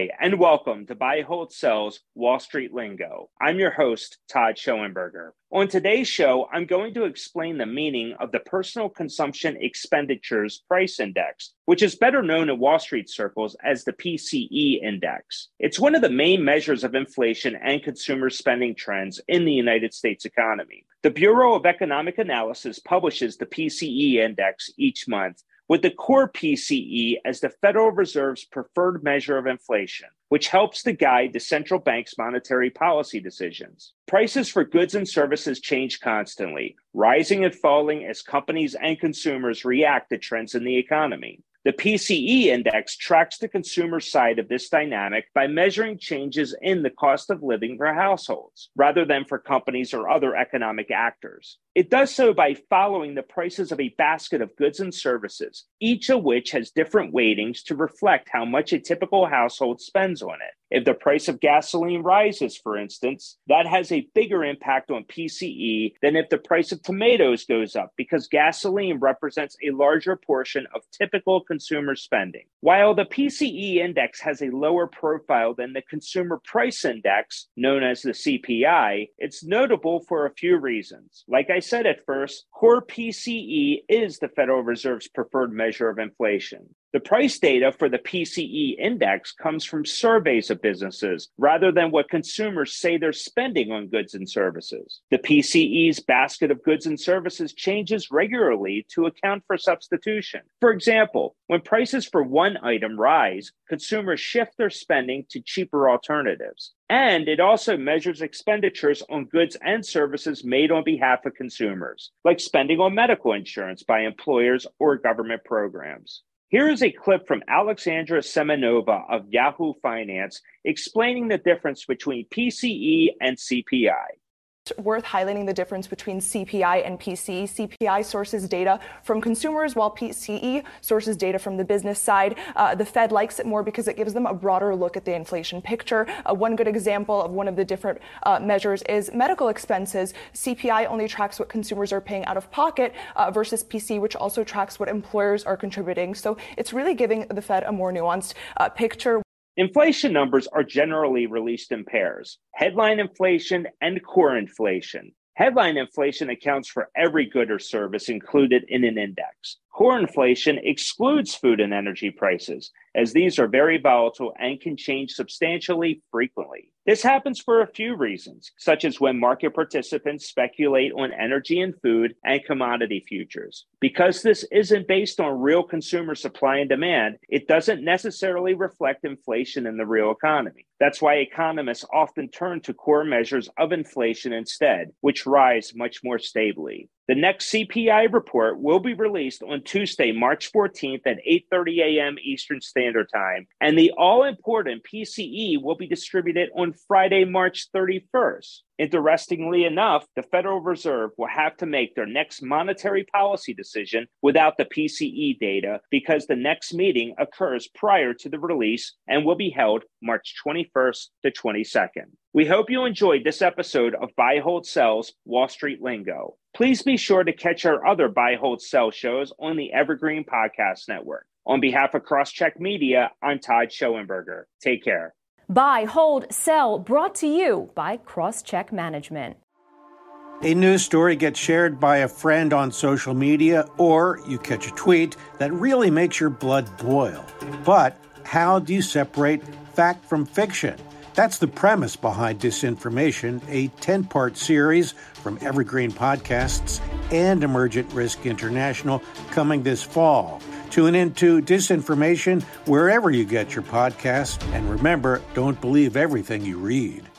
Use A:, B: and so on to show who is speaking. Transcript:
A: Hi, and welcome to Buy, Hold, Sell's Wall Street Lingo. I'm your host, Todd Schoenberger. On today's show, I'm going to explain the meaning of the Personal Consumption Expenditures Price Index, which is better known in Wall Street circles as the PCE Index. It's one of the main measures of inflation and consumer spending trends in the United States economy. The Bureau of Economic Analysis publishes the PCE Index each month with the core PCE as the Federal Reserve's preferred measure of inflation, which helps to guide the central bank's monetary policy decisions. Prices for goods and services change constantly, rising and falling as companies and consumers react to trends in the economy. The PCE index tracks the consumer side of this dynamic by measuring changes in the cost of living for households rather than for companies or other economic actors. It does so by following the prices of a basket of goods and services, each of which has different weightings to reflect how much a typical household spends on it. If the price of gasoline rises, for instance, that has a bigger impact on PCE than if the price of tomatoes goes up because gasoline represents a larger portion of typical consumer spending. While the PCE index has a lower profile than the consumer price index, known as the CPI, it's notable for a few reasons. Like I said at first, core PCE is the Federal Reserve's preferred measure of inflation. The price data for the PCE index comes from surveys of businesses rather than what consumers say they're spending on goods and services. The PCE's basket of goods and services changes regularly to account for substitution. For example, when prices for one item rise, consumers shift their spending to cheaper alternatives. And it also measures expenditures on goods and services made on behalf of consumers, like spending on medical insurance by employers or government programs. Here is a clip from Alexandra Semenova of Yahoo Finance explaining the difference between PCE and CPI
B: worth highlighting the difference between CPI and PCE. CPI sources data from consumers, while PCE sources data from the business side. Uh, the Fed likes it more because it gives them a broader look at the inflation picture. Uh, one good example of one of the different uh, measures is medical expenses. CPI only tracks what consumers are paying out of pocket uh, versus PCE, which also tracks what employers are contributing. So it's really giving the Fed a more nuanced uh, picture.
A: Inflation numbers are generally released in pairs headline inflation and core inflation. Headline inflation accounts for every good or service included in an index. Core inflation excludes food and energy prices, as these are very volatile and can change substantially frequently. This happens for a few reasons, such as when market participants speculate on energy and food and commodity futures. Because this isn't based on real consumer supply and demand, it doesn't necessarily reflect inflation in the real economy. That's why economists often turn to core measures of inflation instead, which rise much more stably. The next CPI report will be released on Tuesday, March 14th at 8:30 a.m. Eastern Standard Time, and the all-important PCE will be distributed on Friday, March 31st. Interestingly enough, the Federal Reserve will have to make their next monetary policy decision without the PCE data because the next meeting occurs prior to the release and will be held March 21st to 22nd. We hope you enjoyed this episode of Buy, Hold, Sell's Wall Street Lingo. Please be sure to catch our other Buy, Hold, Sell shows on the Evergreen Podcast Network. On behalf of Crosscheck Media, I'm Todd Schoenberger. Take care.
C: Buy, hold, sell, brought to you by Crosscheck Management.
D: A news story gets shared by a friend on social media, or you catch a tweet that really makes your blood boil. But how do you separate fact from fiction? That's the premise behind Disinformation, a 10 part series from Evergreen Podcasts and Emergent Risk International coming this fall. Tune into Disinformation wherever you get your podcast. And remember, don't believe everything you read.